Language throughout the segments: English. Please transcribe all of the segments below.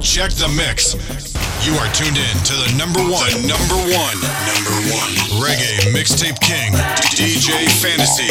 Check the mix. You are tuned in to the number one, number one, number one reggae mixtape king, DJ Fanta-cee.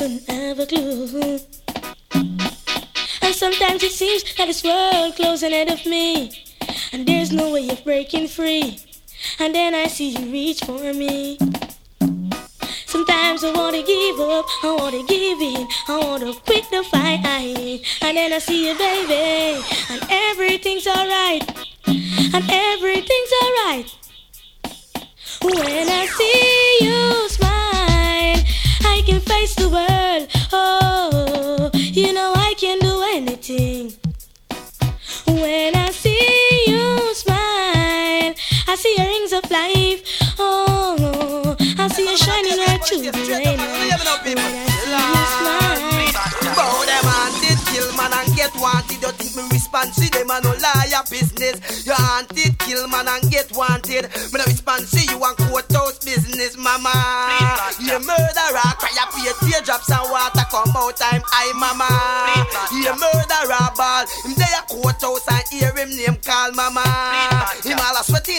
wouldn't have a clue. And sometimes it seems that this world closing ahead of me, and there's no way of breaking free. And then I see you reach for me. Sometimes I wanna give up, I wanna give in, I wanna quit the fight. And then I see you, baby, and everything's alright, and everything's alright. When Straight up them and kill man and get wanted. You think me respond to them no liar business. You hunted, kill man and get wanted. Me no respond you and courthouse business, mama. You murderer, cry up your teardrops and water come out. I'm I, mama. You murderer, ball. Him there courthouse and hear him name call, mama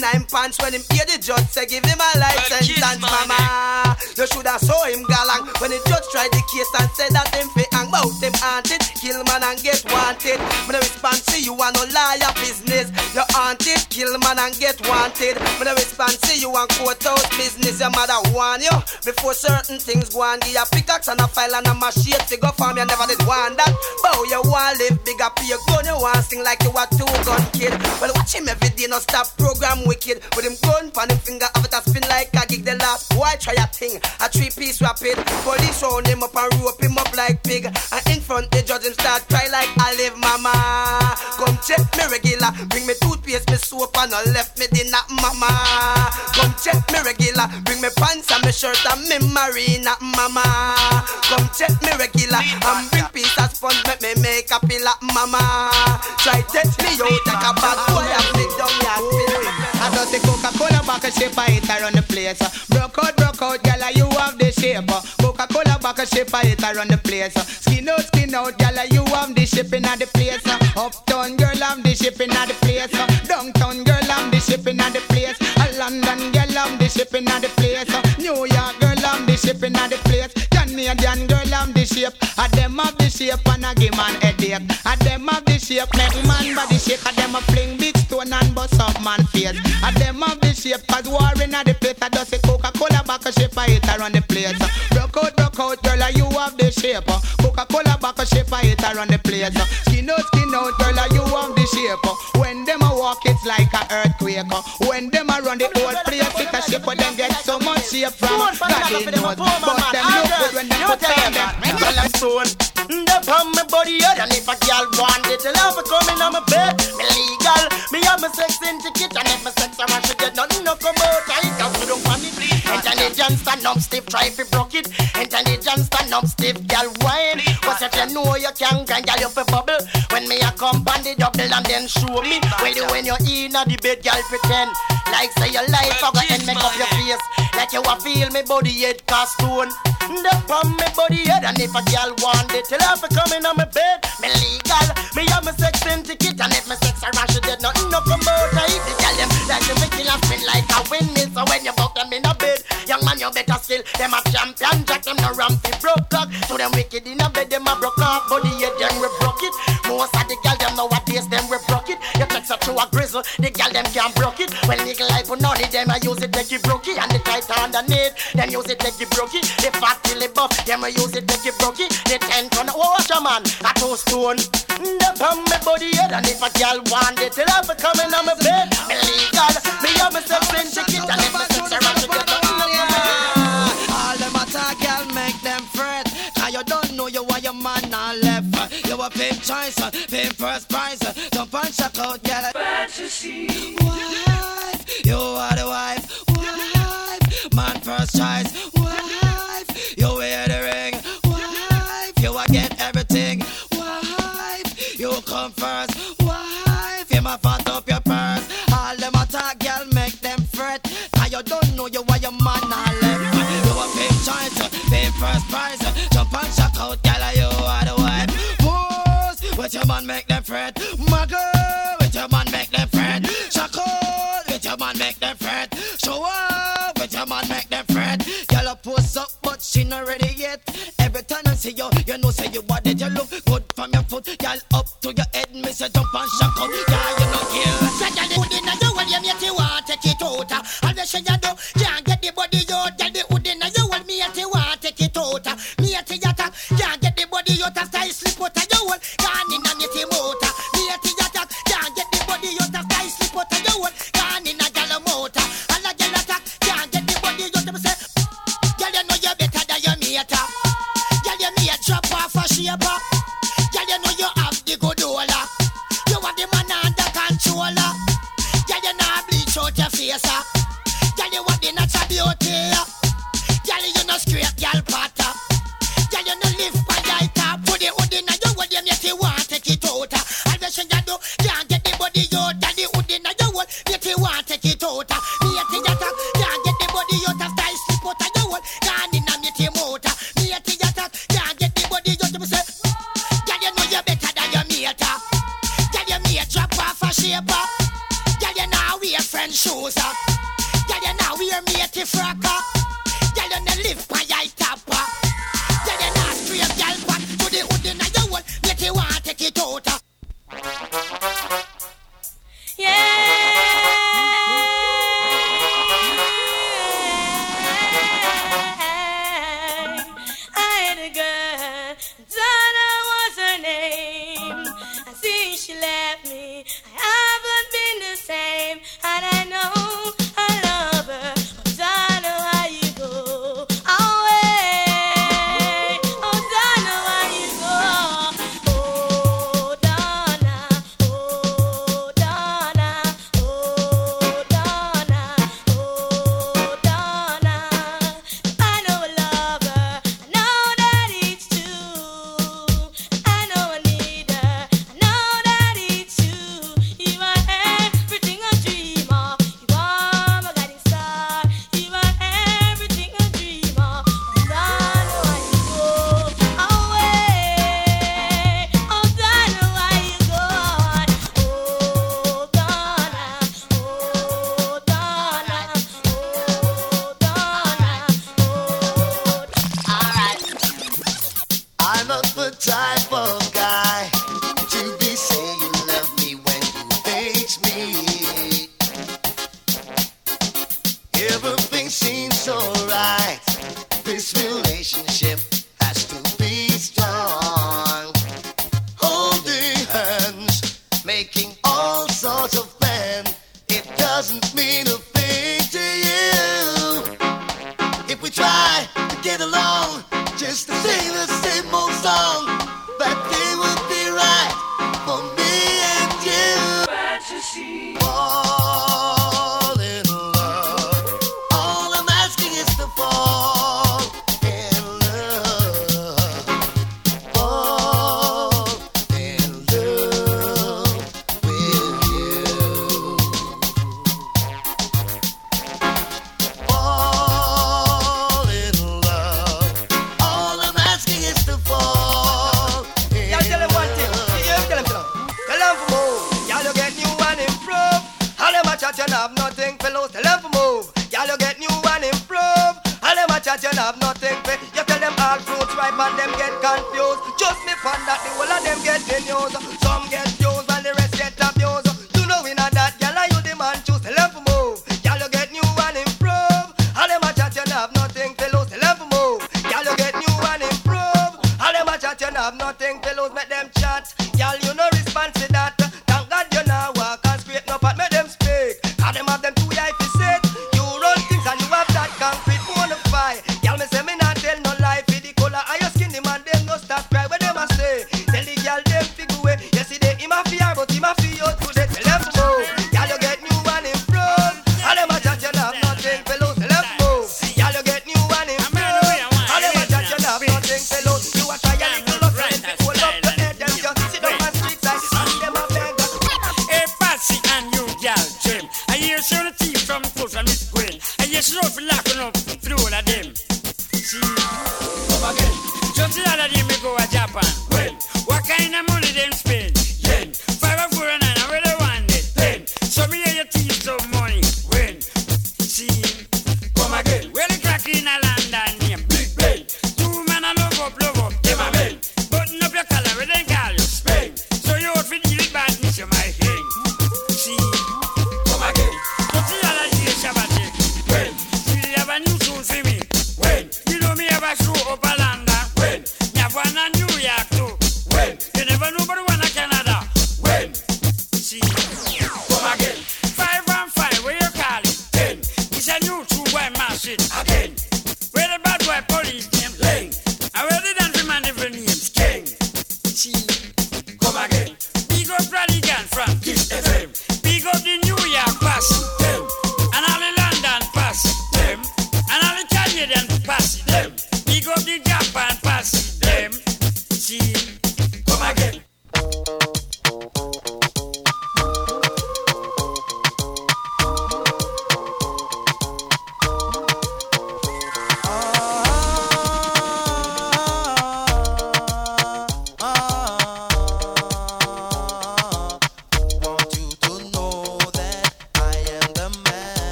nine pants when him hear the judge say give him a life sentence, mama. You shoulda saw him galang when the judge tried the case and said that him fi hang bout him haunted, kill man and get wanted. Me no respond see you and no liar business. You haunted, kill man and get wanted. When no respond see you and courthouse business. Your mother warn you before certain things go on. Give a pickaxe and a file and a machete to go farm. You never did want that. Bow you want live bigger, pay your gun. You want sing like you a two gun kid. Well watch him every day, no stop program wicked. With him gun pan him finger, have it a spin like a gig. The last boy try a thing, a three piece rapid. Police round him up and rope him up like pig. And in front the judge him start cry like I live mama. Come check me regular, bring me toothpaste, me soap and no left me dinner mama. Come check me regular, bring me pants and me shirt and me marina mama. Come check me regular, and bring piece of sponge make me make a pillar mama. Try test me out like a bad boy and sit down your I just the Coca-Cola bottle shape I hit around the place. Broke out, broke out, gyal, you have the shape. Coca-Cola bottle shape I hit around the place. Skin out, skin out, gyal, you have the shipping at the place. Uptown girl, I'm the shipping at the place. Downtown girl, I'm the shipping at the place. A London girl, I'm the shipping at the place. New York girl, I'm the shipping at the place. Canadian girl, I'm the shape. I them have the shape and I give man headache. I them have the shape, make man body shake. I them a fling big stone and bust up man face. I them have the shape, cause war in the place. I just say Coca-Cola back a shape, I hit around the place. Broke out, broke out, girl, you have the shape. Coca-Cola back a shape, I hit around the place. Skin out, skin out, girl, you have the shape. When them a. When them a run the whole place, a shape, but them get so much shape from God they knows. But them look good when them put on them. Girl, I'm stone. They on my body head and if a girl want it, her for coming on my bed. Me legal, me have my sex in ticket and if my sex around she get nothing no come out. I can't put on it. Intelligence stand up stiff, try fi broke it. Intelligence stand up stiff, girl wine. Cause if you know you can grind, girl you fi bubble. When me a come on the double and then show me. Well you when you're in the bed, girl pretend like say your life I go and make up your face. Like you a feel me body head cast stone. Up on me body head and if a girl want it, tell her for coming on my bed. Me legal, me have my sex in ticket and if my sex around she dead, nothing no come out. I eat the girl them like them me kill a spin like a windmill. So when you you better still. Them a champion, jack them no rampy broke clock. So them wicked in a bed, them a broke off body head, them we broke it. Most of the girl them nowadays them we broke it. You text her to a grizzle, the girl them can't broke it. When nigga like put on it, them I use it take it broke it and the tight underneath, them use it take it broke it. The fat till it buff, them I use it take it broke it. The ten ton, oh watch a man, a two stone. Up on me body head and if a gal want it, tell her for coming on my bed. Me choice, uh, pimp first prize. Jump uh, and shock out, girl. Fanta-cee. Wife, you are the wife. Wife, man first choice. Wife, you wear the ring. Wife, you a get everything. Wife, you come first. Wife, you ma fat up your purse. All them attack, girl, make them fret. Cause you don't know you are your man on left. You a pimp choice, uh, pimp first prize. Man make them fret. Girl, with your man make them fret. Shock out, with your man make them fret. Show up, with your man make them fret. Girl, a pose up, but she not ready yet. Every time I see you, you know say you body, you look good from your foot. Girl, up to your head, me say jump and out. Girl, you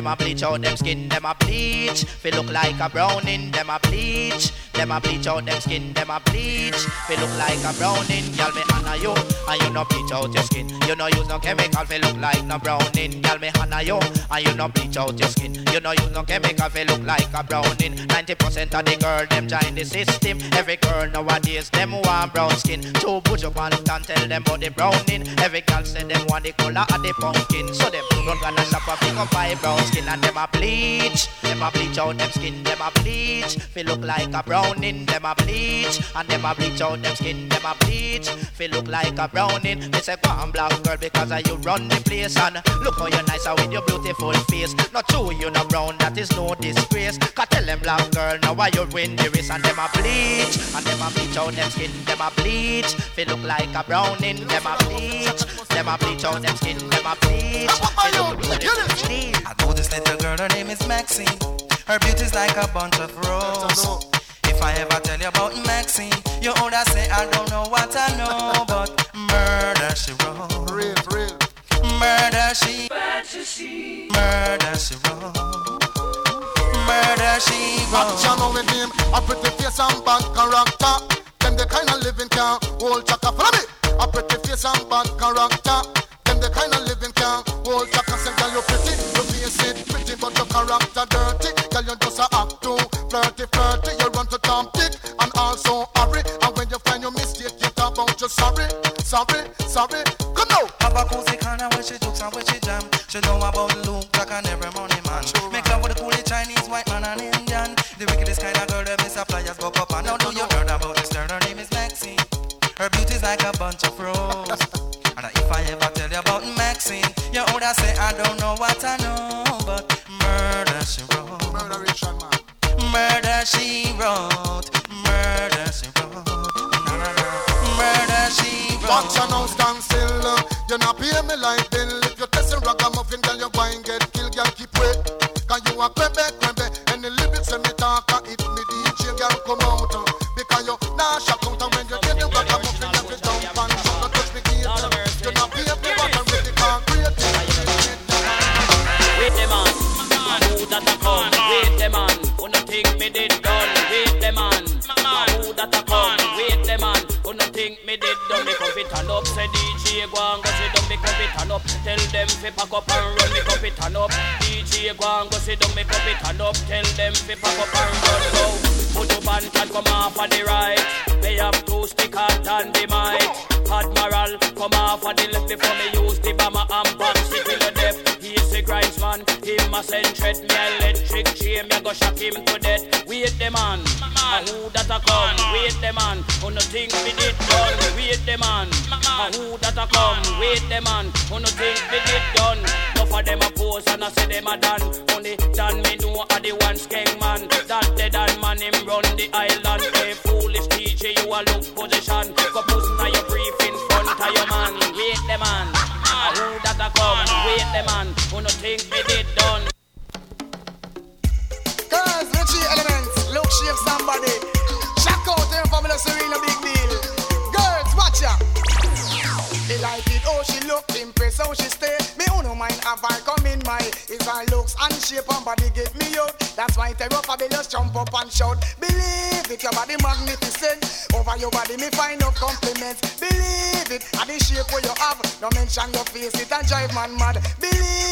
Them a bleach out them skin, them a bleach. Feel look like a browning, them a bleach. Them a bleach out them skin, them a bleach. Feel look like a browning, y'all me honor you. And you no bleach out your skin. You no use no chemical, feel look like no browning, y'all me honor you. And you no bleach out your skin. You no use no chemical, feel look like a browning. 90% of the girl them join the system. Every girl nowadays them want brown skin. Two push up and tell them about the browning. Every girl say them want the color of the pumpkin. So them run gonna shop a pick up brown skin and them a bleach. Them a bleach out them skin, them a bleach. Feel look like a browning, them a bleach. And them a bleach out them skin, them a bleach. Feel look like a browning. They say go on black girl because of you run the place and look how you nice out with your beautiful face. Not true, you no brown, that is no disgrace. Cause tell them black girl now why you win the race and them a bleach. And them a bleach out them skin, them a bleach. Feel look like a browning, them a bleach. Them a bleach out them skin, them a bleach. Feel oh, look oh, like I know this little girl, her name is Maxine. Her beauty's like a bunch of roses. If I ever tell you about Maxine, you older say I don't know what I know, but murder she wrote. Real, real. Murder she fantasy. Murder she wrote. Murder she wrote. Action on with him, a pretty face and bad character. Them the kind of living can hold chaka. Follow me. A pretty face and bad character. Them the kind of living can hold chaka. Say, girl, you pretty, you face it pretty, but your character dirty. Girl, you just a act too flirty, flirty. To and also hurry. And when you find your mistake, you talk about you sorry, sorry, sorry. Come now. Have a cozy corner where she jokes and where she jam. She know about Luke, Jack and every money man. Make love with the coolie Chinese, white man and Indian. The wickedest kind of girl that miss suppliers go up and now do you heard about this girl? Her name is Maxine. Her beauty's like a bunch of roses. and if I ever tell you about Maxine, you older say I don't know what I Cause drive man mad. Believe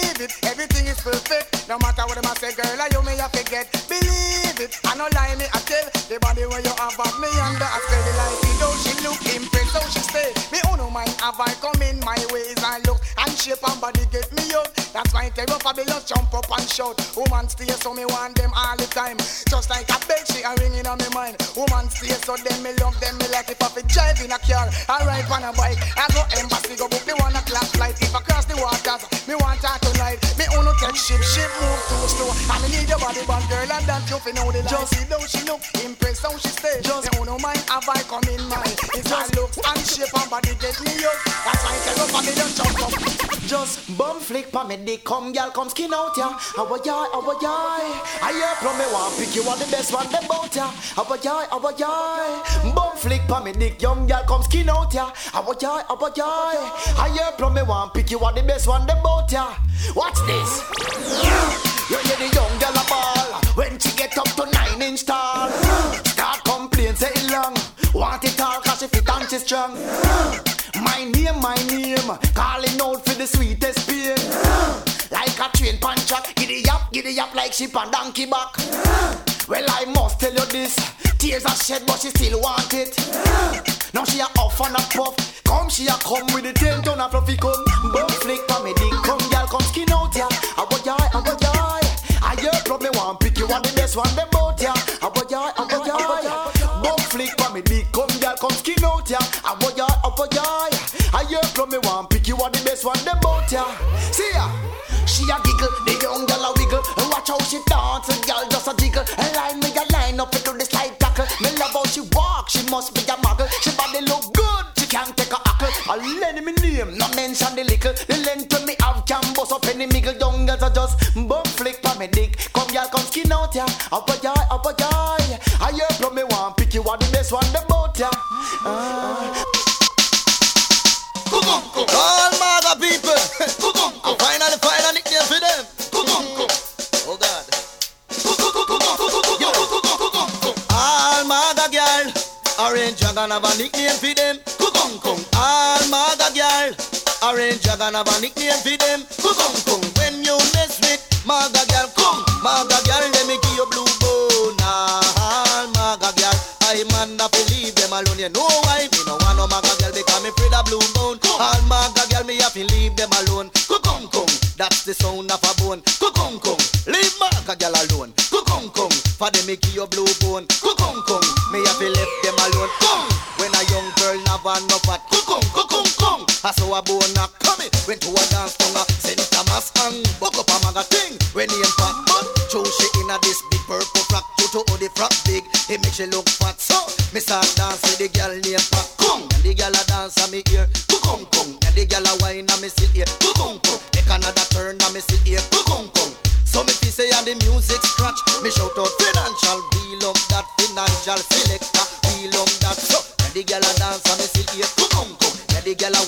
Just like a bell she a ringing on me mind. Woman stay so them me love them me like if I fi drive in a car. I ride on a bike. I go embassy go book the one o'clock flight. If I cross the waters, me want her tonight. Me uno take ship, ship move too slow. And me need your body, but girl and that you fi know the line. Just see how she look, impressed how she stay. Just me uno mind have I come in mind. It's her looks and shape and body get me up. That's why tear up a bill jump up. Just bum flick pa me dick, come girl, come skin out ya. How a yai, how a yai. I hear from me one pick you are the best one, them bout ya. Abba yai, abba yai. Bum flick pa me dick, young girl come skin out ya. Abba yai, abba yai. I hear plum me one pick, you are the best one, them bout ya. Watch this. You hear the young girl a ball when she get up to nine inch tall. Start complain, say it long. Want it all, cause she fit and she strong. My name, my name, calling out for the sweetest pain. Like a train puncher, giddy up, giddy up like sheep on donkey back. Well, I must tell you this. Tears are shed, but she still want it. Now she a off and a puff. Come, she a come with the ten ton of fluffy come. Bum flick for me dick, come, girl, come skin out ya. I want ya, I want ya. I hear from me one pick you one the best one them bout ya. I want ya, I want ya. Bum flick for me dick, come, girl, come skin out ya. I want ya, I want ya. I hear from me one pick you one the best one them bout ya. See ya. She a giggle, the young girl a wiggle. Watch how she dance, the girl just a jiggle. Line me a line up into the slide tackle. Me love how she walk, she must be a muggle. She body look good, she can't take a hackle. I lend me name, no mention the lickle. The length when me have can bust up any miggle. Young girls are just bum flick for me dick. Come girl, come skin out ya. Up a joy, up a joy. Dragon have a nickname for them. All MAGA girl. Orange Dragon have a nickname for them. When you believe them alone. You know why? Me no want no MAGA girl because me afraid of blue bone. All MAGA girl, me have to leave them alone. Kukung kung, that's the sound of a bone. Kukung kung, leave MAGA girl alone. Kukung kung, for them give you blue bone. Kukung kung, me have to left them alone. Kung, when a young girl never no fat. Kukung kukung kung, I saw a bone a coming. Went to a dance tongue a St. Thomas and woke up a MAGA thing. When he fat, but show she inna this big purple frock. Toto oh the frock big, it make she look fat. So me start dance with the girl named Pak Kung, and the girl a dance and me ear. Kukung kung, and the girl a wine and me sit here. Kukung kung, take another turn and me sit here. Kukung kung. So me fi say and the music scratch, me shout out financial, wheel up that financial selector, wheel up that so. And the girl a dance and me sit here. Kukung kung, and the girl a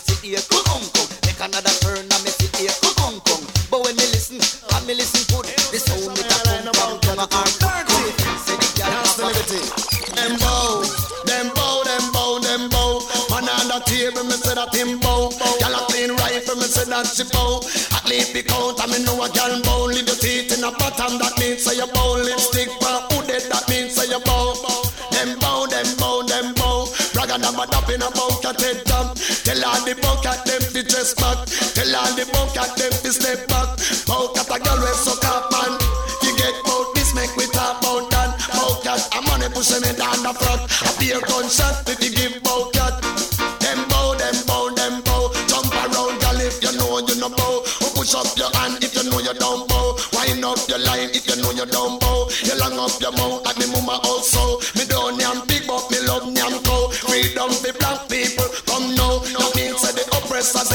me sit here. Kukung kung, take another turn and me sit here. Kukung kung. But when me listen, and me listen good, the sound me that come from tongue and heart. Say the girl have a- Them bow, them bow, them bow, them bow. Man on the table, me say that him bow. Gyal a clean rifle, me say that she bow. At least the count, I me know a gyal bow. Leave your teeth in a bottom, that means say you bow. Them back. Tell all the bucket them fi step back. Bucket a gyal we suck up man. You get bout this, make we talk about that. Bucket a money pushing me down the front. A beer gunshot if you give bucket. Them bow, them bow, them bow. Jump around, girl, if you know you no bow. Or push up your hand if you know you don't bow. Wind up your line if you know you don't bow. You long up your mouth like me mama also. Me don't yam big, but me love yam cow. Freedom for black people, come now. That means that the oppressors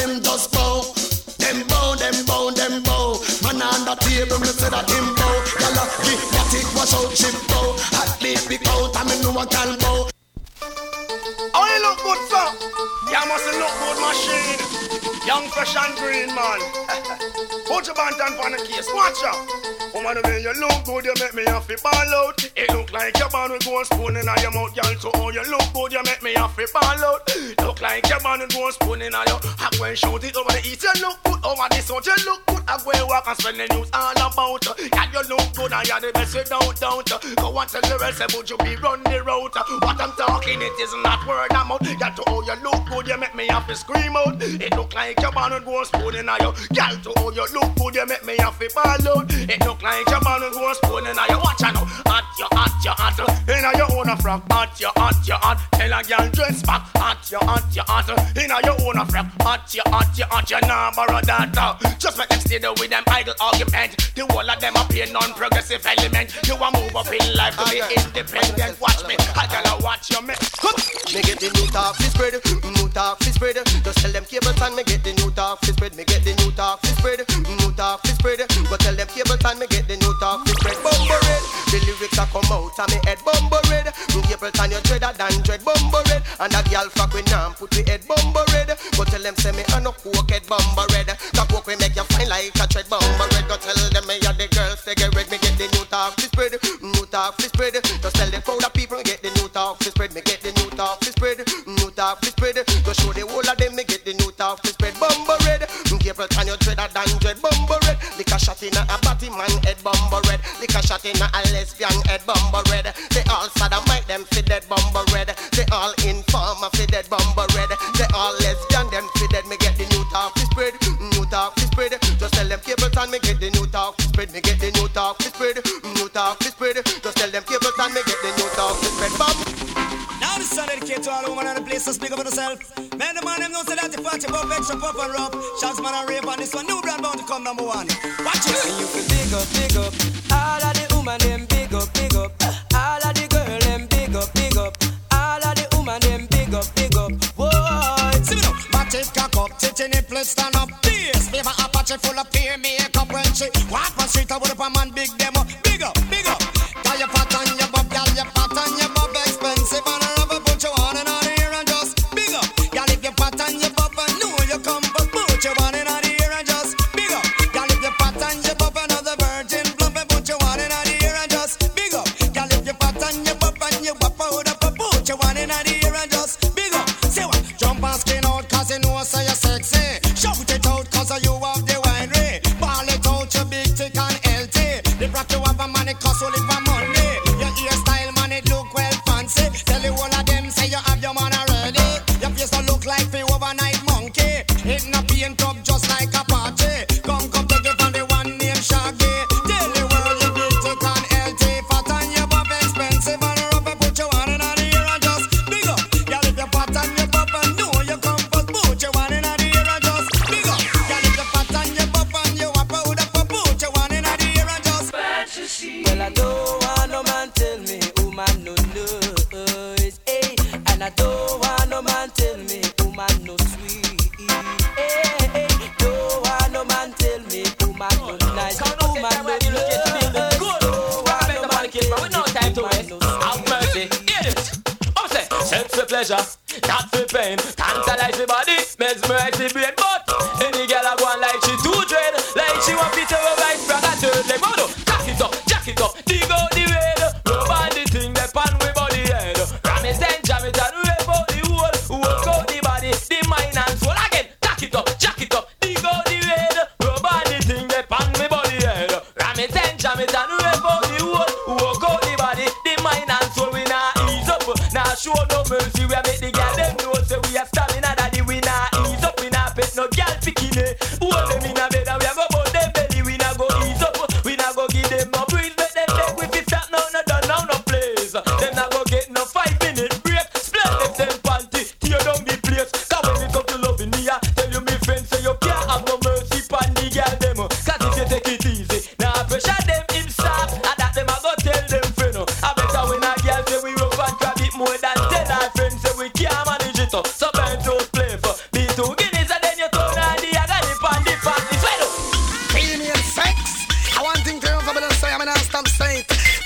say that him bow. Gyal a that it wash out she bow. At least the count, I me know a gal bow. Oh, you look good, sir. You must look good, machine. Young, fresh and green, man. Put your Banton on the case. Watch out. Woman, when you look good, you make me have to ball out. It look like your born with gold spoon in your mouth, girl. So, oh, you look good, you make me have to ball out. Look like your born with gold spoon in your. I go and shout it over the east. You look good over the south. You look good. I and walk and spend the news all about. Girl, you look good and you're the best. Don't doubt. Go and tell the rest, would you be run the route? What I'm talking, it is not word of mouth. Girl, to oh, you look good, you make me have to scream out. It look like your born with gold spoon in your. Girl, to oh, you look good, you make me have to ball out. It look like your born with gold spoon in your. Watch out now. Hot, you hot, you hot. In your own a frock. Hot, you hot, you hot. Tell a girl dress back. Hot, you hot, you hot. In your own frock. Hot, you hot, you hot. You nah borrow that. uh. Just make them stay there with them idle argument. The whole of them appear non-progressive element. You want move up in life to be independent. Watch me. I gotta watch you, me. Me get the new talk fi spread, new talk fi spread. Just tell them Capleton me get the new talk fi spread. Me get the new talk fi spread, new talk fi spread. Go tell them Capleton me get the new talk fi spread. Bumbo red, the lyrics a come out of me head. Bumbo red, Capleton you dreader than dread. Bumbo red, and a girl fuck with nam put we head. Bumbo red, go tell them say me a no coke head. Bumbo red, that coke we make you fine like a tread. Bumbo red, go tell them me a the girls they get red. Me get the new talk fi spread, new talk fi spread. Just tell the crowd of people get the new talk fi spread. Me get the new talk fi spread, new talk fi spread. Go show the whole of the Gabriel can you dread a than dread. Bumbo red, lick a shot in a batty man head. Bumbo red, lick a shot in a lesbian head. Bumbo red, they all sodomite them fi dead. Bumbo red, they all informer fi dead. Bumbo red, they all lesbian them fi dead. Me get the new talk fi spread, new talk fi spread. Just tell them Capleton me get the new talk fi spread. Me get the new talk fi spread, new talk fi spread. Just all the women and the place to speak up for yourself. Man, the man them know say that the party pop extra pop and rock. Shots man and rave on this one. New brand bound to come number one. Watch it. And you feel big up, big up. All of the woman them big up, big up. All of the girl them big up, big up. All of the woman them big up, big up. Whoa. See me now. Match it, cock up, titty nipple, stand up. Bass, flavor Apache full of peer makeup when she walk on street. I would up a man big demo.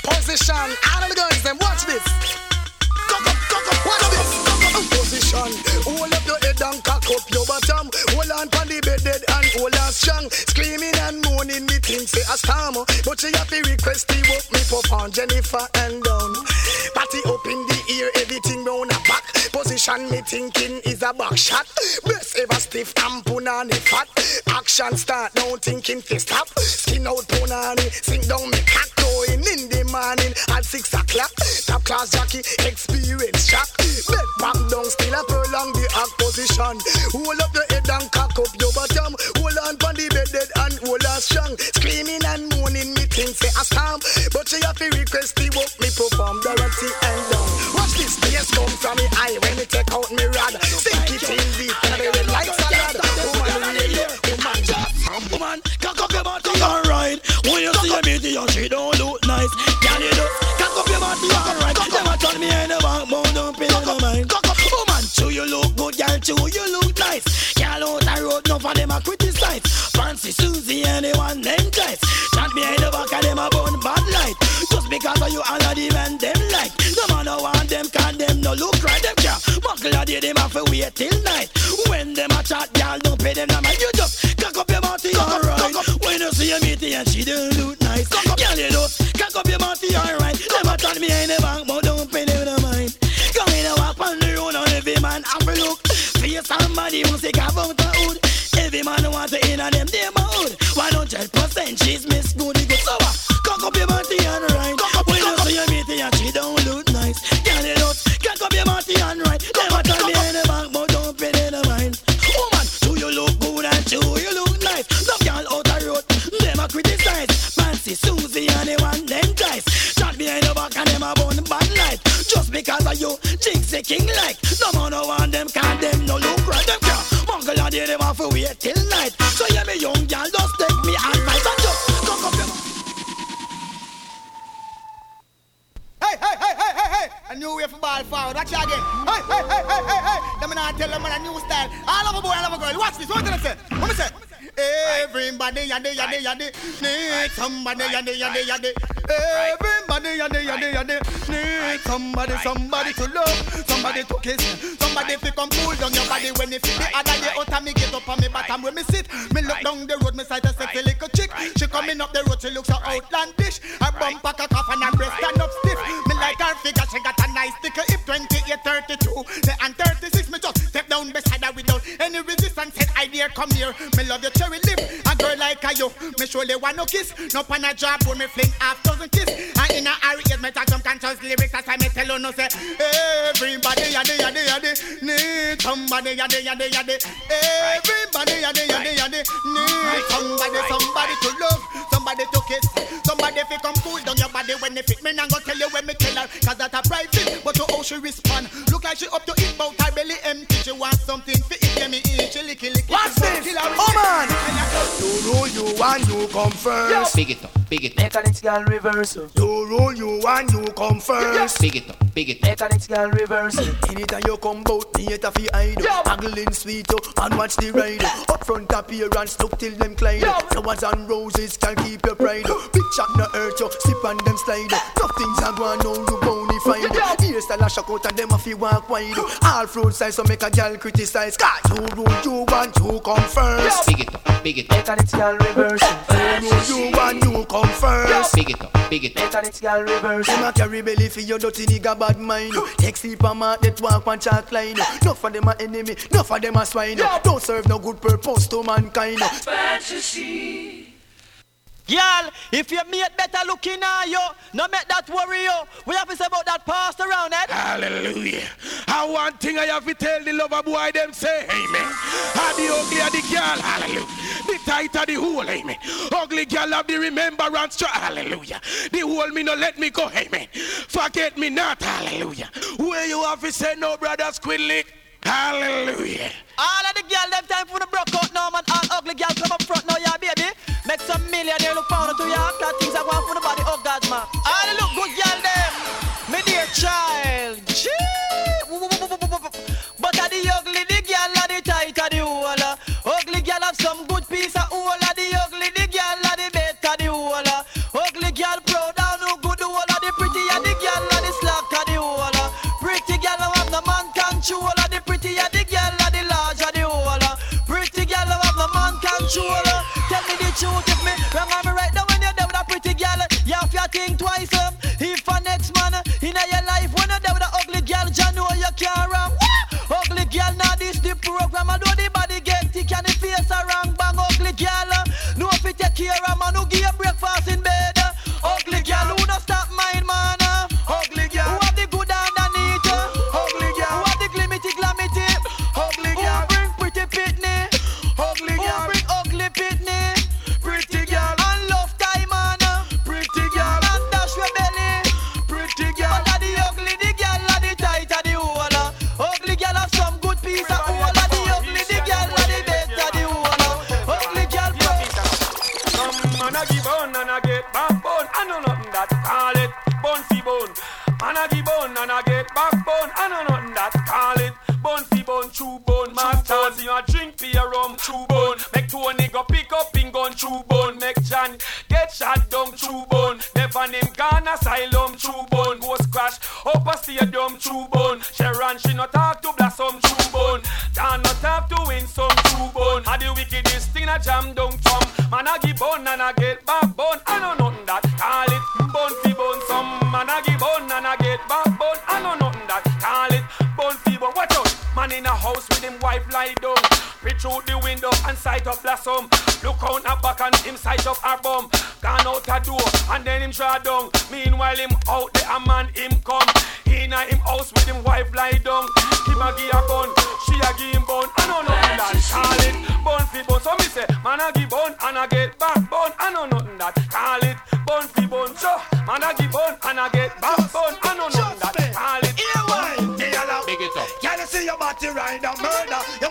Position. All the girls them watch this. Cock up, cock up, watch this. Position. Hold up your head and cock up your bottom. Hold on pon the bed dead and hold on strong. Screaming and moaning me think say a storm. But she have to request the work me pop on Jennifer and down. Position me thinking is a back shot. Best ever stiff and punani fat. Action start now thinking to stop. Skin out punani, sink down me cock going in the morning at six o'clock. Top class jockey, experience shock. Bed back down, still a prolong the act position. Hold up your head and cock up your bottom. Hold on pon the bed dead and hold on strong. Screaming and moaning, me think say a storm. But she have to request the work me perform Dorothy and down. Watch this bass come from me when me take out me rod. Sink it in deep and I red like salad. Woman, really, woman, just Woman, cock up your body, alright. When you see the she don't look nice. Can you do? Cock up your body, alright. Them a turn me in the back, but don't pay no mind. Woman, too you look good, girl, too you look nice. Girl out the road, no for them a criticize. Fancy Susie, anyone them a day, them have to wait till night. When them a chat, girl, don't pay them no mind. You just cock up your body, alright. When you see a meeting and she don't look nice. Girl, you just cock up your body, alright. Them a turn me in the bank, but don't pay them no mind. Come in and walk on the road on every man have Somebody wants to carve out a hood. Every man wants Jigsy King like. No man no want them, can them no look right. Them can't. Mongle and they them have to wait till night. So yeah, me young girl, just take me advice and just cock up your Hey, hey, hey, hey, hey, hey! A new way for ball forward. Watch it again. Hey, hey, hey, hey, hey, hey! Let me not tell them a new style. I love a boy, I love a girl. Watch this. What did I say? What me say? Everybody, yaddy, yaddy, yaddy, need somebody, yaddy, yaddy, yaddy. Everybody, yaddy, yaddy, yaddy, need somebody, somebody to love, somebody to kiss, somebody to come cool down your body when you feel the other day out of me get up on me bottom where me sit. Me look down the road, me sight a sexy little chick. She coming up the road, she looks so outlandish. Her bump pack a cough and her breast stand up stiff. Me like her figure, she got a nice thicker hip. 28, 32, the- and 36. Me just step down beside her without any resistance. Said I dare come here. Me love your cherry lip. A girl like a you, me surely want no kiss. No pan a job, me fling half dozen kiss. And in a hurry, yes, me talk some conscious lyrics. That's why me tell you no say. Everybody, yaddy, yaddy, yaddy, need somebody, yaddy, yaddy, yaddy. Everybody, yaddy, yaddy, yaddy, need somebody, somebody to love, somebody to kiss, somebody fi come cool down your body when they fit. Me nah go tell you when me tell her, cause that a private. But to how she respond, look like she up to eat, but her belly empty. She want something me eat. She licky licky. Watch this. Oh, man. You rule you and you come first. Big it up, big it up. Mechanics girl reverse. You rule you and you come first. Big it up, big it up. Mechanics girl reverse. Anytime you come bout me, it a fi hide. Haggling sweet and watch the ride. Up front appearance, look till them climb. Flowers and roses can keep your pride. Big shot no hurt you, sip on them slide. Tough things are going on, you bony find. Here style a shock out and them a fi walk wide. All fruit size so make a girl criticize. Cause you rule you want you come first. Big it up, big it up. Mechanics girl reverse. You rule you want you come first. Big it up, big it up. Mechanics girl reverse. Them a carry belly for your dirty nigga bad mind. Take sleep a man that walk on chalk line. No for them a enemy, no for them a swine. Don't serve no good purpose to mankind. Fanta-cee. Girl, if you mate better looking at you, no make that worry you. We have to say about that passed around it. Hallelujah. And one thing I have to tell the lover boy them say, amen. How the ugly of the girl, hallelujah. The tight of the hole, amen. Ugly girl have the remembrance, hallelujah. The hole me no let me go, amen. Forget me not, hallelujah. Where you have to say no, brother Squidlick, hallelujah. All of the girl them time for the broke out now, man. All ugly girl come up millionaire look pound to you after things I want for the body. of God, man. All the look good girl them. Me dear child. But are the ugly, the girl are the tight of the hole. Ugly girl have some good piece of hole. Are the ugly, the girl are the better the hole. Ugly girl proud and no good hole. Are the pretty and the girl are the slack of the hole. Pretty girl have no man control. Man a give bone and I get back bone. I know nothing that call it bone fi bone. So man a give bone and I get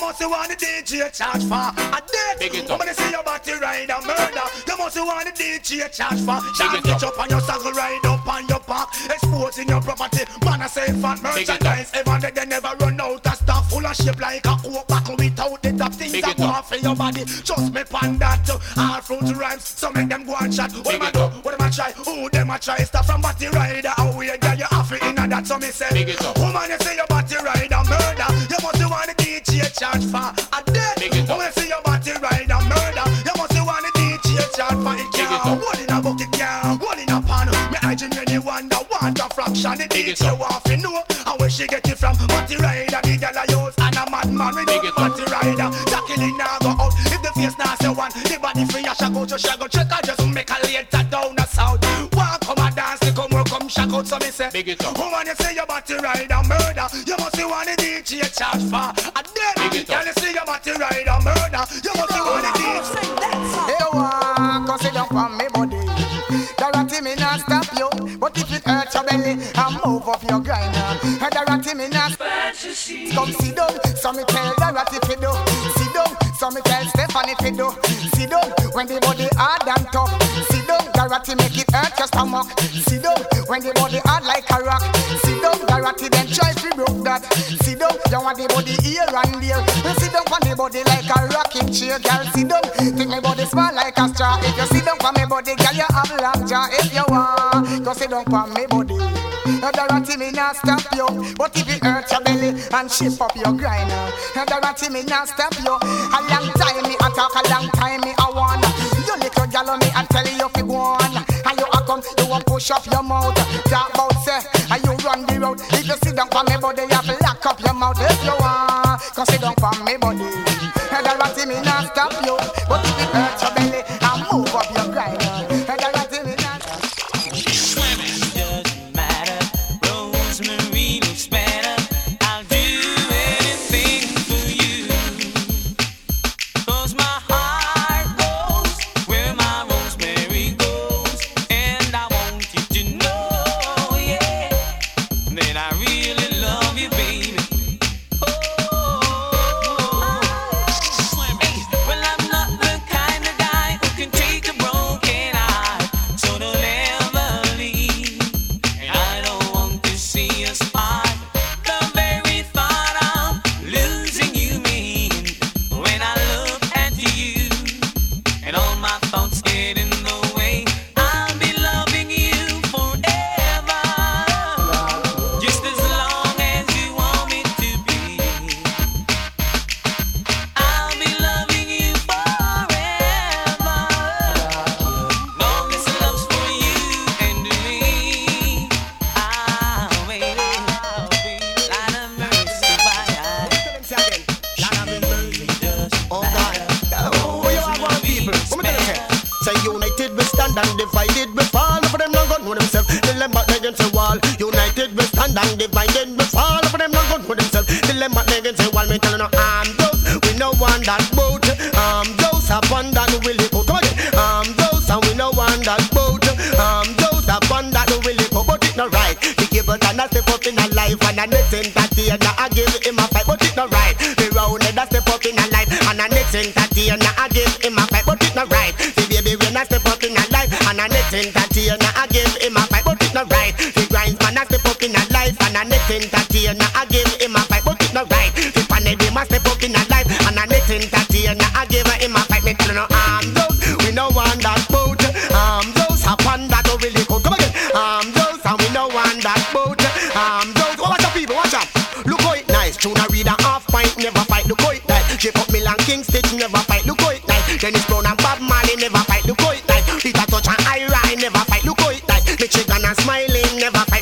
must want the DJ charge for a death. Big it up. When you see your body ride a murder, you must want the DJ charge for. Shall it get up. on your saddle, ride up on your back, exposing your property. Man, I say fat Big it up. merchandise. Even they, they never run out of stuff full of shape like a coke bottle without the top things that go off for your body. Just me pan that. All fruit rhymes, so make them go and chat. What Big them a it do? What them a try? Who them I try? Stop from batty rider. How we get you off it in that? So me say, Big it up. woman, you say your batty rider charge for a death. Big it up. Woman, say your batty rider murder. You must want the DJ charge for it. Big it Can't up. one in a bucket, can't one in a pan. Me I genuinely wonder want a fraction. The Big it DJ up. want to know and where she get it from. Batty rider, the girl I use and a madman with Big no it up. batty rider. Tackling now go out. If the face now say one, the body free, I shall go to shall go check. I just make a later down the south. Walk come and dance, they come work, come shack out. So me say, Big it up. Woman, you say your batty rider murder. You must be one of the DJ charge for a dead. Don't on me body. Dorothy, me not stop you. But if it hurt your belly, I move up your grind. Hey, Dorothy, me not Come sit down, so me tell Dorothy fi do. Sit down, so me tell Stephanie fi do. Sit down, when the body hard and tough. Sit down, Dorothy make it hurt your stomach. Sit down, when the body hard like a rock. Sit down, Dorothy then try fi broke that. Sit down, you want the body here and there. You sit down on the body like a rocking chair, girl. Sit down, think me body small like a straw. If you sit down on me body, girl, you have long jaw. If you want, go sit down on me body. Dorothy me not stop you But if it hurt your belly and shape up your grind Now Dorothy me not stop you A long time me I talk a long time me I want You little gal me I tell you fi go on And you a come you want push up your mouth Talk about say and you run the road? If you sit down for me body you have to lock up your mouth. If you want Come sit down for me body Now Dorothy me not stop you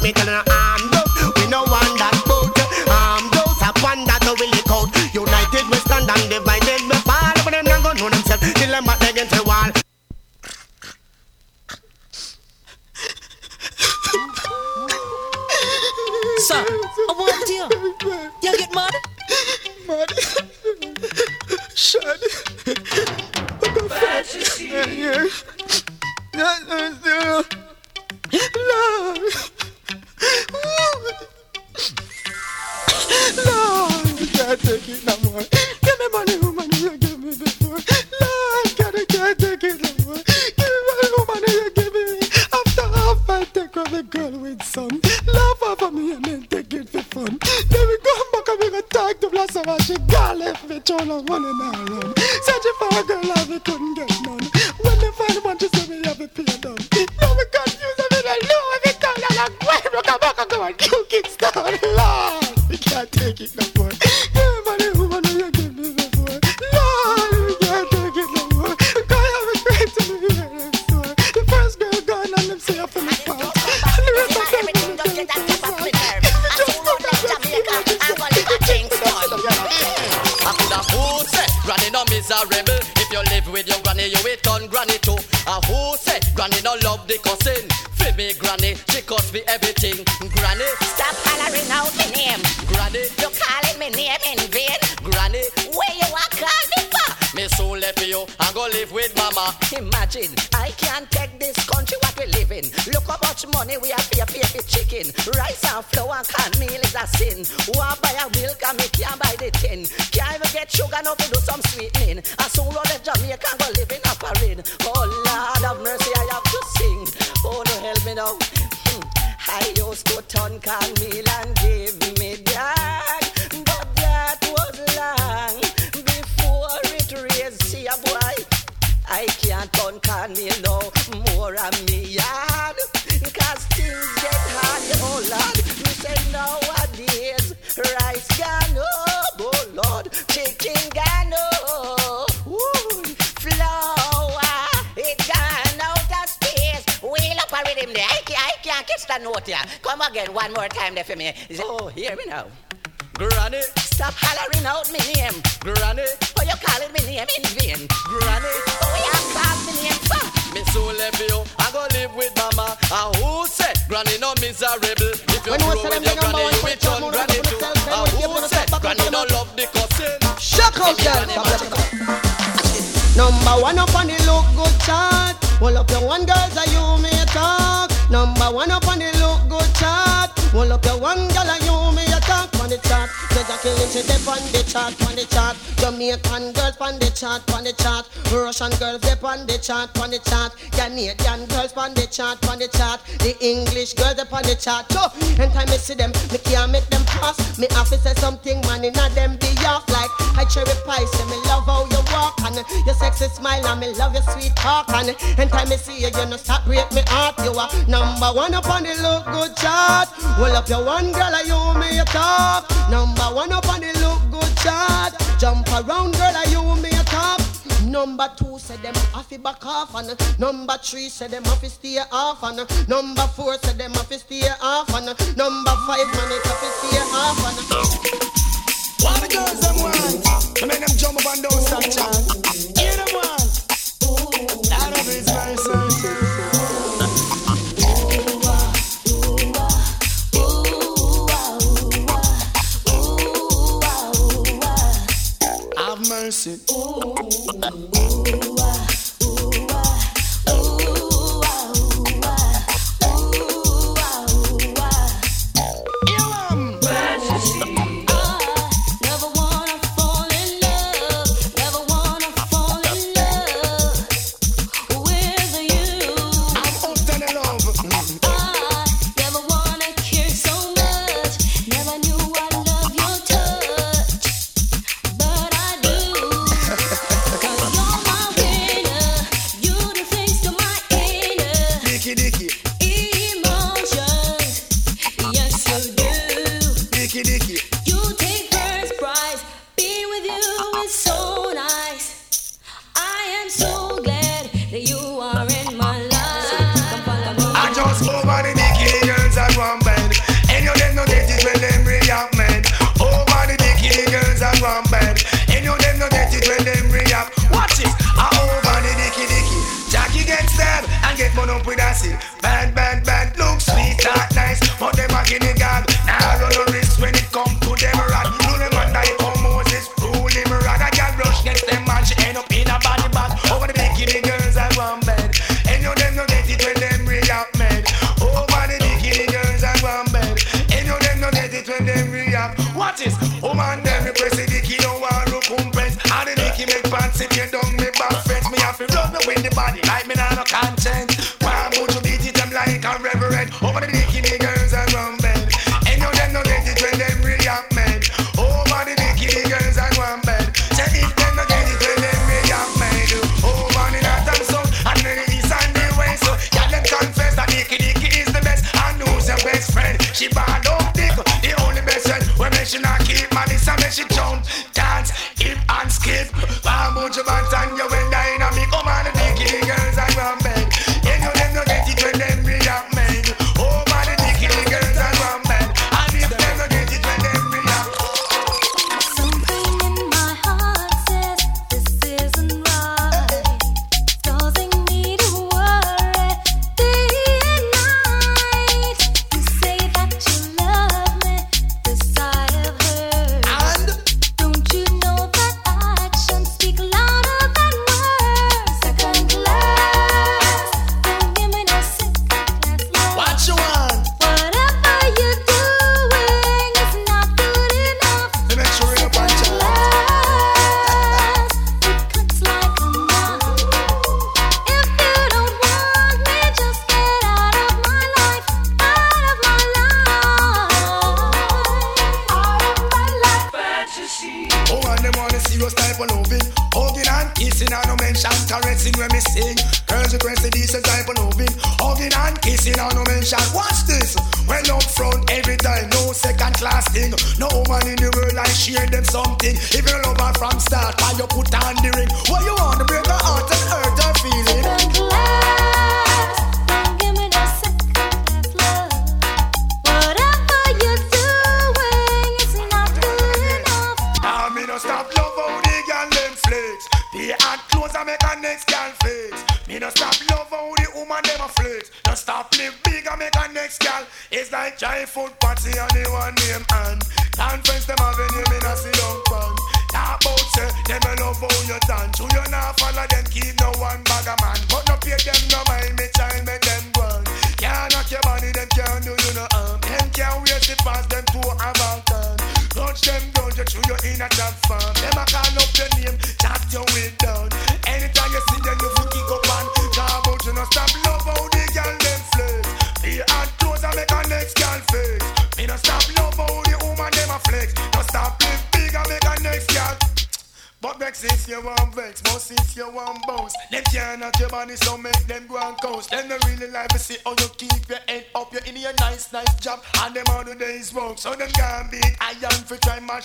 Me tell you arm can't note here Come again one more time there for me Oh, hear me now Granny, Stop hollering out me name granny, Oh, you calling me name in vain granny. Oh, you call me name for Me soon left you and go live with mama. A who say granny no miserable. If you grow with your granny, one you will turn granny too. the self, A then who you say back up granny no love the cousin. Shock out, girl. Number one up on the look good chart. Hold up your one girls and you may talk. Number one up Hold up your one girl Says a killing she dip on the chart, on the chart. Jamaican girls on the chart, on the chart. Russian girls dip on the chart, on the chart. Canadian girls on the chart, on the chart. The English girls dip on the chart. So, anytime I see them, me can't make them pass. Me have to say something, man, inna them be off like I cherry pie. Say me love how you walk and your sexy smile and me love your sweet talk and anytime I see you, you no stop break me heart. You are number one up on the look good chart. Well up your one girl, I you me a talk. Number one up on the look good chart. Jump around girl, and you me a top. Number two said them to back off and number three said them to stay off and number four said them to stay off and number five man it to stay off and What the girls them want? I make them jump up and down stop chant. Hear them want? Out of his verse. Mercy. Never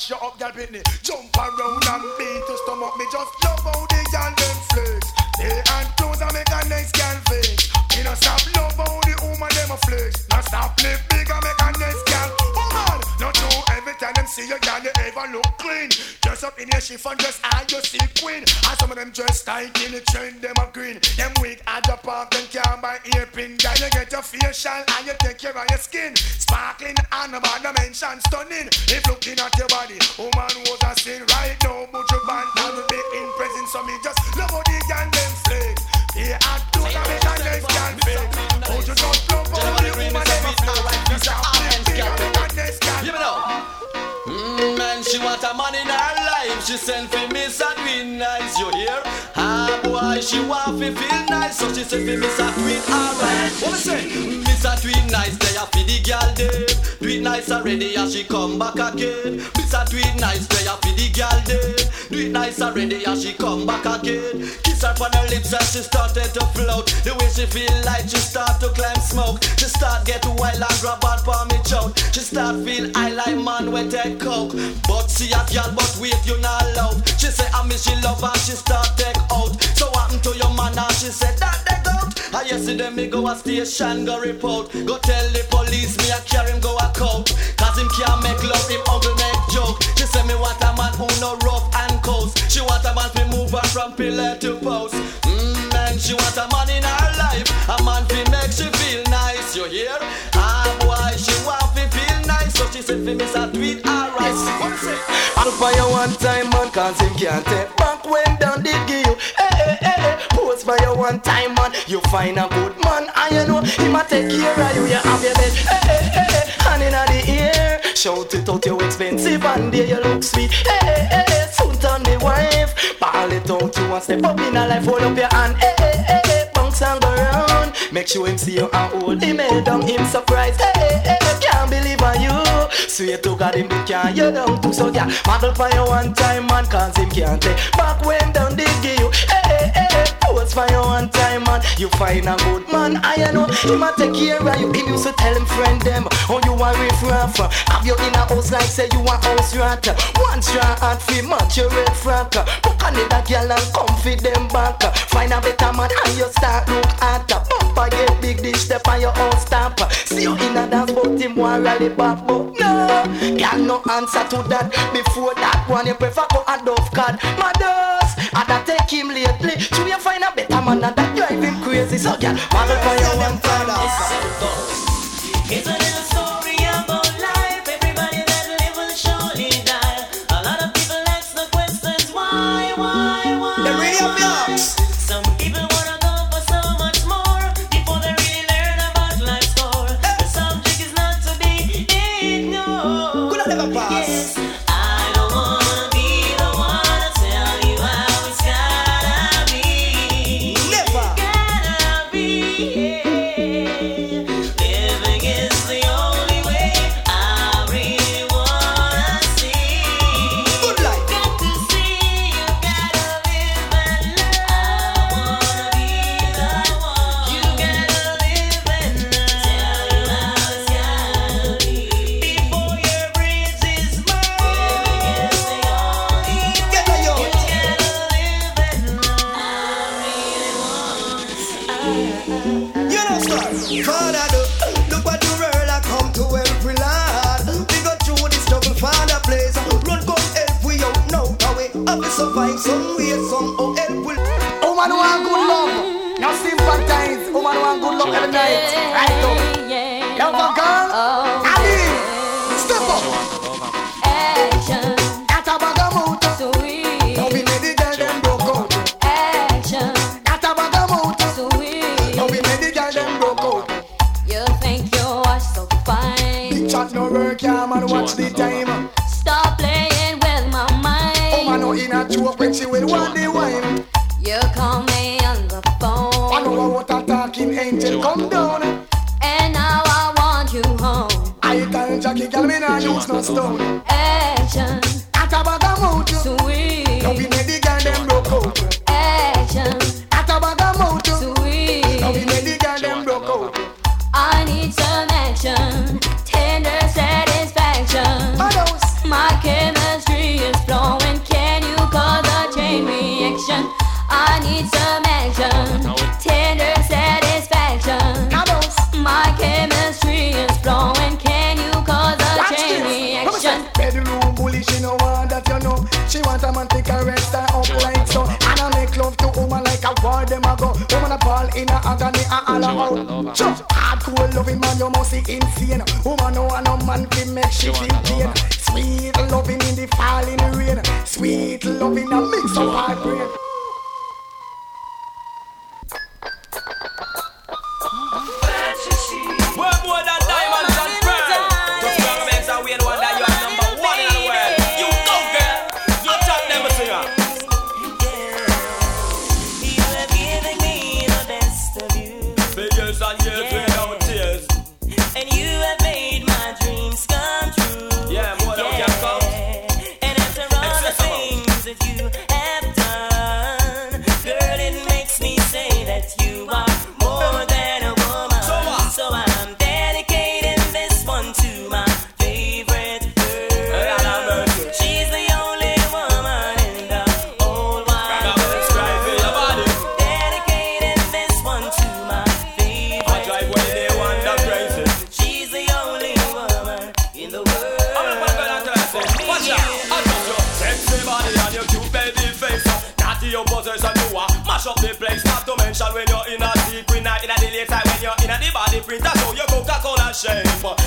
mash you up, girl Britney. Jump around and beat to stomach me. Just love how the girl them flex. They and clothes and make a nice girl face. Me no stop love how the woman them a flex. No stop live big and make a nice girl. Woman, not know every time them see you, girl, you ever look clean. Dress up in your chiffon dress and you see queen. And some of them dress tight in the trend, them a green. Them weak at the park, them can't buy earpin. Girl, you get your facial and you take care of your skin. Sparkling and about the mention stunning. If looking at your body, woman was a sin right now. But your band will be in presence, so me just love how the girl them flex. They act to the make a nice girl flex. Oh, you just love how the woman them a flex. Just a big girl, make a nice girl. Hear me now. Mm, man, she want a man in her life. She send for me so doing nice, you hear? Boy, she want to feel nice, so she for me so doing alright. What me say? Miss a tweet nice, they a for the girl. Do it nice already, and she come back again. Miss a tweet nice, they a for the girl. Do it nice already, and she come back again. Kiss her on her lips, and she started to float. The way she feel like she start to climb smoke. She start get wild and grab on for me choke. She start feel I like man when take coke. But see a girl, but wait you not loud. She say I miss she love and she start take out. So what happen to your man and she said that they go. I yesterday me go a station go report. Go tell the police me I carry him go a coat. Cause him can't make love, him uncle make joke. She say me want a man who no rough and coast. She want a man to move her from pillar to post. Mm, man, she want a man in her life. A man fi make she feel nice, you hear? She said, for me, so do it all right. I'll buy you one time, man, cause him can't take back when down the give you. Hey, hey, hey, hey. Post by you one time, man. You find a good man, and you know, he might take care of you. You have your bed. Hey, hey, hey, hey. Hand in the ear. Shout it out, you expensive, and there you look sweet. Hey, hey, hey, hey. Soon turn the wife. Ball it out, you want step up in a life. Hold up your hand. Hey, hey, hey, hey. Bounce and go round. Make sure him see you and hold him head down. Him surprised. Hey, hey, hey. Can't believe on you. Swear to God, him they can't you down to So yeah, model for you one time, man, cause him can't take. Back when down they give you. Hey, get for your one time, man. You find a good man, I know. He might take care of you. He used to tell him friend them, oh you a riff raff. Have you in a house like say you a house rat. One straw and free match your red frack. Book on that girl and come fi them back. Find a better man and you start look at. Papa get big dish, step on your own stamp. See you in a dance, but him want rally back, but no. Girl no answer to that. Before that one, you prefer go a dove card, madam. I that take him lately. Should you find a better man and that drive him crazy? So, girl, model for your one time. It's a little soul. know. She want a man to caress her up like so. And I make love to woman like a war them a go. Woman a fall in a agony and all out. Chop, hardcore loving man, you must be insane. Woman know and a man can make she feel pain. Sweet loving in the falling rain. Sweet loving a mix of heartbreak.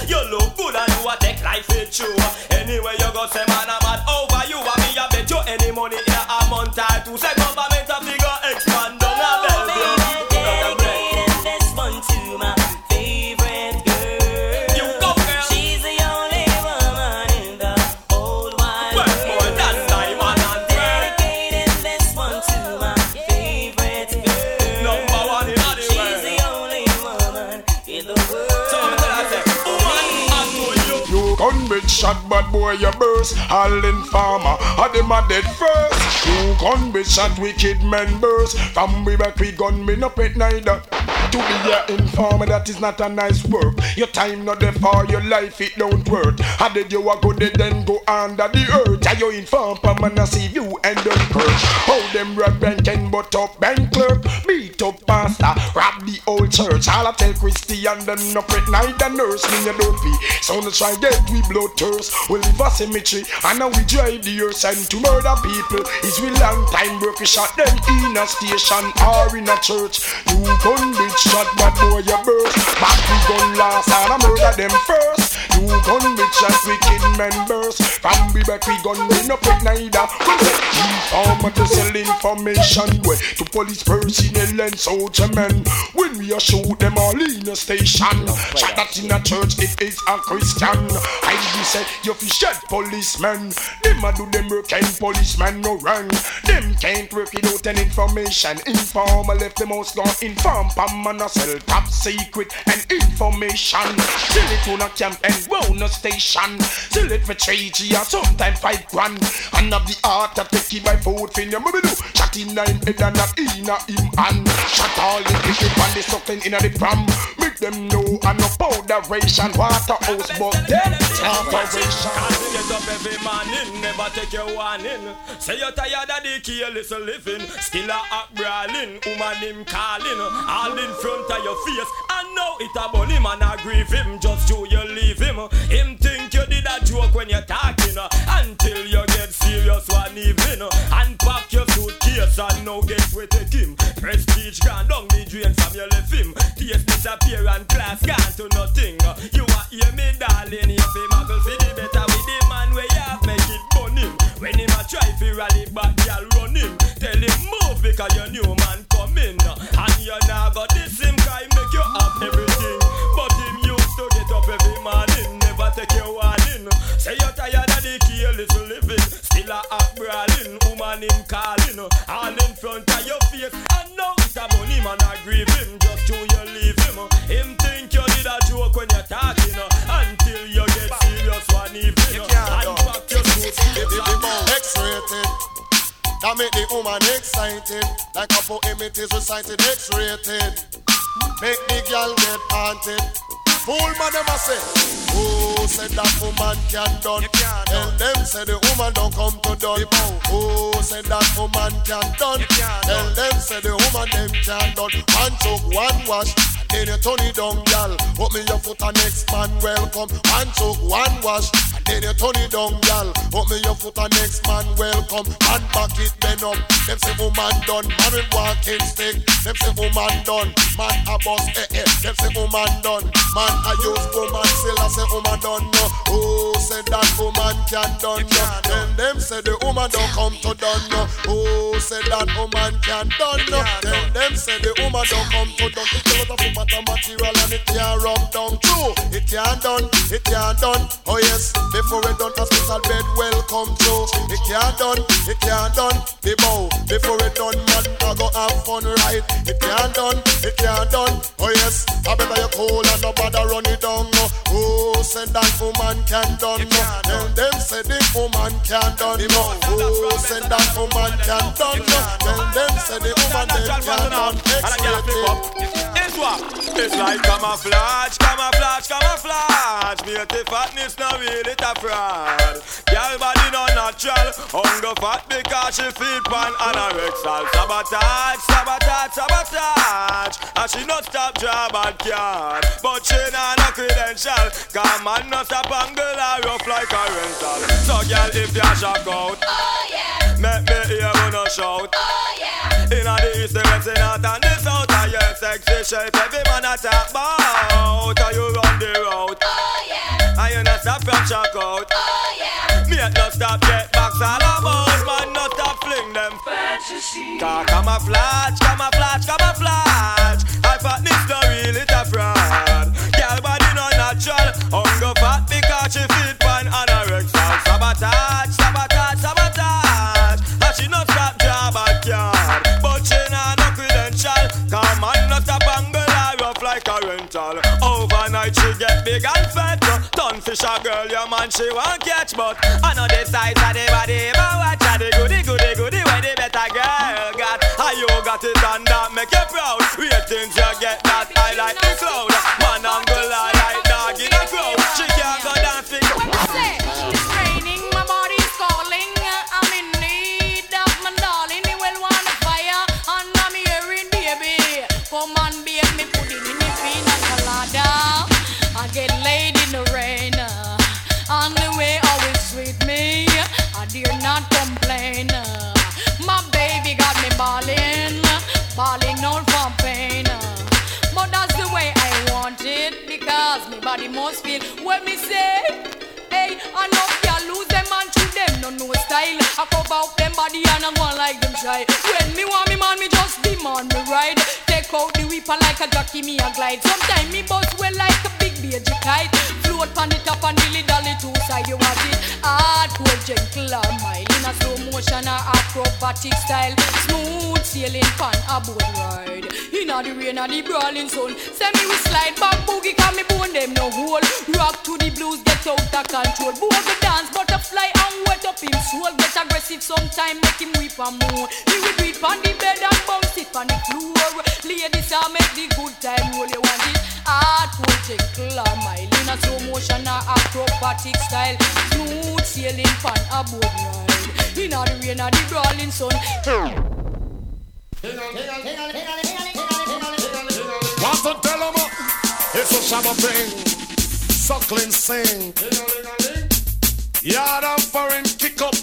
You look good and you a take life with you. Anyway you go, say man, I'm over you. I me, I bet you any money. Shot, bad boy you burst. All informer, a them a dead first. Two gun be shot, wicked men burst. From we back we gun me no pet neither. To be a informer that is not a nice work. Your time not there for your life it don't work. How did you a go then go under the earth? Are you inform man I see you and them perch? How them rob bank and but up bank clerk? Beat up pastor, rob the old church. All I tell Christian them no pet neither nurse. Me you don't be. So no try get we blood thirst. We live a cemetery and now we drive the earth and to murder people. Is we long time work we shot them in a station or in a church. You gun bitch shot bad boy you burst. Back we gun last and I murder them first. You gun bitch shot wicked members. From we back we gun we no pet neither. Informer to sell information way to police personnel and soldier men. When we a shoot them all in a station. Shot that in a church it is a Christian. I do say you fi shed policemen. Them a do them work and policemen no run. Them can't work without an information. Informer left the most gone inform pam man a sell top secret and information. Sell it to a camp and round a station. Sell it for three G or sometime five grand. And have the art of take it by food fin your maybe do. Shot in nine head and not in a him hand. Shot all the wicked and the something in a the pram. Make them know and no powderation. Water house but them operation. Get up every morning, never take your warning. Say you're tired of the careless living, still a act brawling. Woman him calling, all in front of your face. I know it a bully man, I grieve him just to you leave him. Him think you did a joke when you're talking, until you get serious one evening. Unpack your suitcase and now get we take him. Prestige gone down the drain from your left him. Taste disappear and class gone to nothing. You are hear me darling, if him muggle for the better with the man where you have make it burn him. When him a try fi rally back, y'all run him. Tell him move because your new man coming. And you now got this him you have everything. But him used to get up every morning, never take your warning. Say you're tired of the careless living, still a act brawling. Woman him calling, all in front of your face. And now it's a money man I grieve him, just to you leave him. Him think you did a joke when you're talking, until you get serious one evening. And back your suit, X-rated. That make the woman excited. Like a poem it is recited X-rated. Make the girl get haunted. Fool man them a say, oh said that woman can done. Tell them say the woman don't come to done. Who said that woman can done. Tell them say the woman them can done. One choke, one wash. Then you turn it down, gal. Put me your foot and next man welcome. One choke, one wash. And Then you turn it down, gal. Put me your foot and next man welcome. Man back it then up. Them say woman done. Man with walking stick. Them say woman done. Man a boss eh eh. Them say woman done. Man a use woman still I say woman done no. Oh say that woman can done no. Then them say the woman don't come to done no. Oh say that woman can done no. Then them say the woman don't come to done. Matter material and it can't rub down. True, it can't done. It can't done. Oh yes, before it done hospital bed welcome to. It can't done. It can't done. The bow before it done man I go have fun right. It can't done. It can't done. Oh yes, I better you cool and nobody run it down. No. Oh, say that woman can done. No. Then them say the woman oh, can't done. No. Oh, say that woman can't done. Then them say the woman them can done. X-rated. It's like camouflage, camouflage, camouflage. The fatness now really a fraud. Girl body no natural, hunger fat because she feed pan anorexia. Sabotage, sabotage, sabotage. And she not stop job and card, but she not no credential. Come on, no stop angle her rough like a rental. So girl, if you shock out, oh yeah, make me hear you no shout, oh yeah. Inna the east, the west, the north and the south, and your sexy shape, every man a talk about. How you run the route, oh yeah, and you not stop from shock out, oh yeah. Me no stop get back all about, man no stop fling them fantasy. Car camouflage, camouflage, camouflage. I fatness no really a fraud. Girl body no natural, hunger fat because she feed pan anorexia. Sabotage, sabotage, sabotage. And she no stop job at yard, right, she get big and fat. Ton fish a girl, your man she won't catch, but I know the size of the body, but watch out the goody goody goody where the better girl got. How you got it and that make you proud. Ratings you get I go like them shy. When me want me man, me just demand me ride. Take out the whipper like a jockey, me a glide. Sometimes me bust well like a big baby kite. Float on the top and dilly dally two side. You want it hardcore, gentle or mild in a slow motion or acrobatic style. Smooth sailing pan a boat ride. Inna the rain and the brawling sun. Say me we slide back boogie, can me bone them no hole. Rock to the blues, get out of control. Boogie dance, butterfly wet up him soul. Get aggressive sometime, make him weep and moan. He will do on the bed and bounce it on the floor. Ladies, I make the good time roll. You want it hardcore, gentle or mild in a slow motion or acrobatic style. Smooth sailing pan a ride. Inna the rain and the brawling sun. Want to tell up? It's a shabba thing. Suckling sing. Yard and foreign kick up.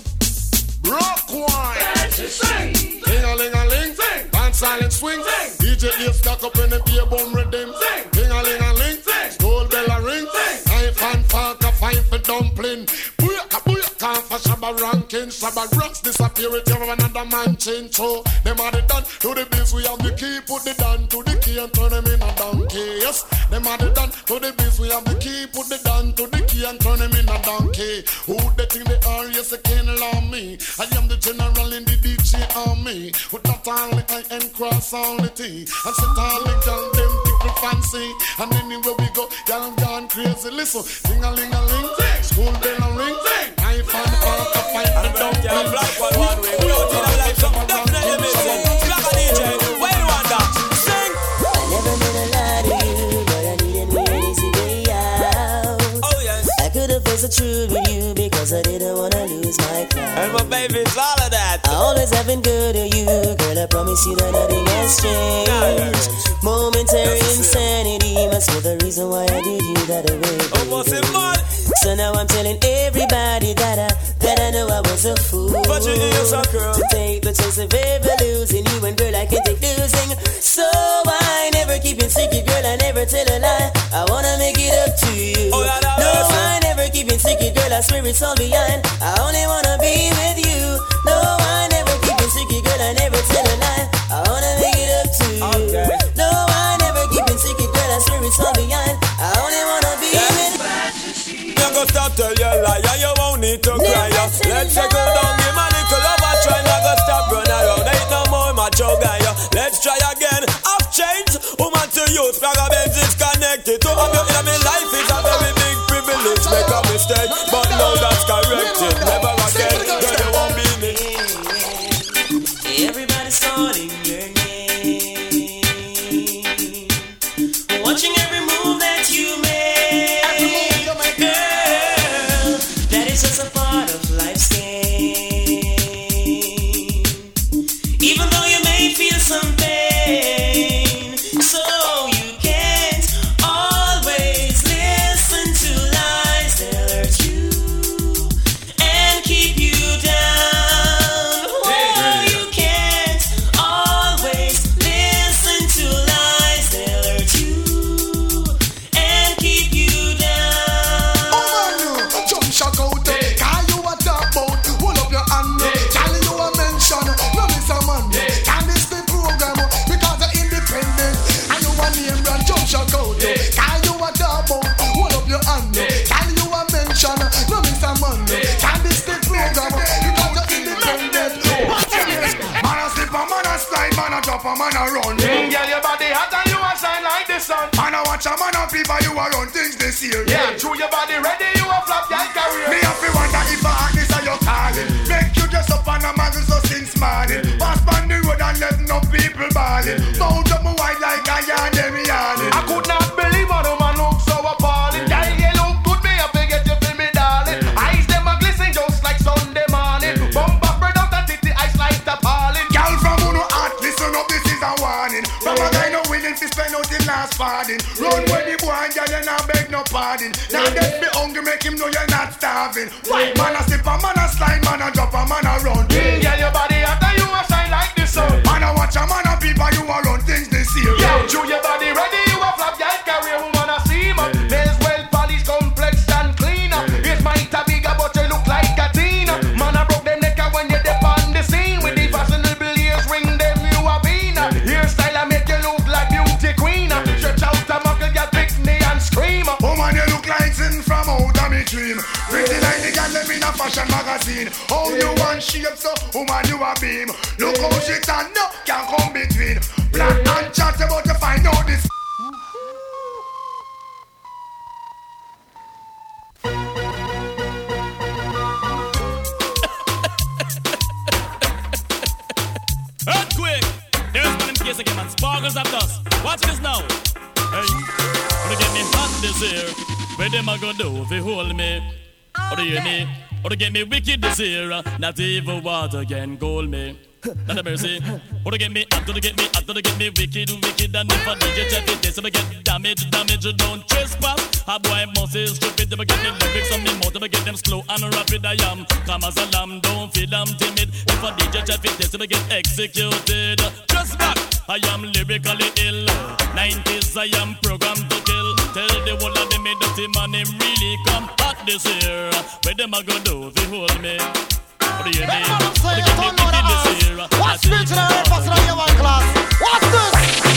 Rock wine. Ding a ling a ling. Sing. Dance silent swing. DJ is stuck up in the beer bum rhythm. Ding a ling a ling. Sing. Gold bell a ring. Sing. Knife and fork a fine for dumpling. Booyaka booyaka for shabba ranking. Shabba rocks disappear you have another man change. So them are the done to the biz. We have the key. Put the down to the key and turn them in a donkey. Yes, them are the done to the biz. We have the key. Put the down to the and turn them in a donkey. Who they think they are? Yes, they can't allow me. I am the general in the DJ army. With that only I and cross all the T. And set all the gun them people fancy. And anywhere we go, y'all gone crazy. Listen, ding a ling a ling, school bell a ring, knife and fork a fight the dumpling. The truth with you because I didn't wanna lose my crown. And my baby's all. I always have been good to you, girl. I promise you that nothing has changed. Momentary insanity must be the reason why I did you that way. So now I'm telling everybody that I that I know I was a fool. But you some girl. To take the chance of ever losing you and girl I can take losing. So I never keep it secret, girl. I never tell a lie. I wanna make it up to you. Oh, yeah, no. I never keep it secret, girl. I swear it's all behind. I only wanna be with you. No, I never keep it girl. I never tell a lie. I wanna it up to you. No, I never keep it girl. I swear it's all behind. I only wanna be with You Don't go stop tell your lie, and you won't need to cry. Let's take go down, give my little love a try. Now go stop run around, ain't no more macho guy. Let's try again. I've changed, woman to youth. Spragga Benz is connected. To have you in my life a Man, I watch a man and people you are run things this year. Yeah, true your body ready, you a flop your career. Me have to wonder if I act this are your calling. Make you dress up on a muzzle so since morning. Pass on the road and let no people balling. Bound up my white like a yarn, them yarning. I could out him last farthing. Run where the boy and girl, you not beg no pardon. Now get me hungry, make him know you're not starving. White man a slip, a man a slide, man a drop, a man a run. Girl, your body and you a shine like the sun. Man a watch a man a people, you a run things this year. Yeah, true your body ready, fashion magazine. How you want shape so, woman you a beam. Look how she turn no can come between. Black and chat about to find out this. Earthquake! There's one in case again, man. Sparkles of dust. Watch this now. Hey, wanna get me hot this year? Where them a gonna do if they hold me? Or do you hear me? Or to get me wicked this year? Not even water can cool me. Not a mercy. To get me hot, to get me hot, to get me wicked, wicked. And if I DJ check it, this, I get damage, damage. Don't trespass. A boy must is stupid. Them get me lyrics on me mouth, them get them slow and rapid. I am calm as a lamb, don't feel I'm timid. If a DJ check it, this, I get executed. Just back. I am lyrically ill. 90s, I am programmed to kill. Tell the whole of them, me dirty man, him really come hot this year. Where them a go do they hold me? What's this?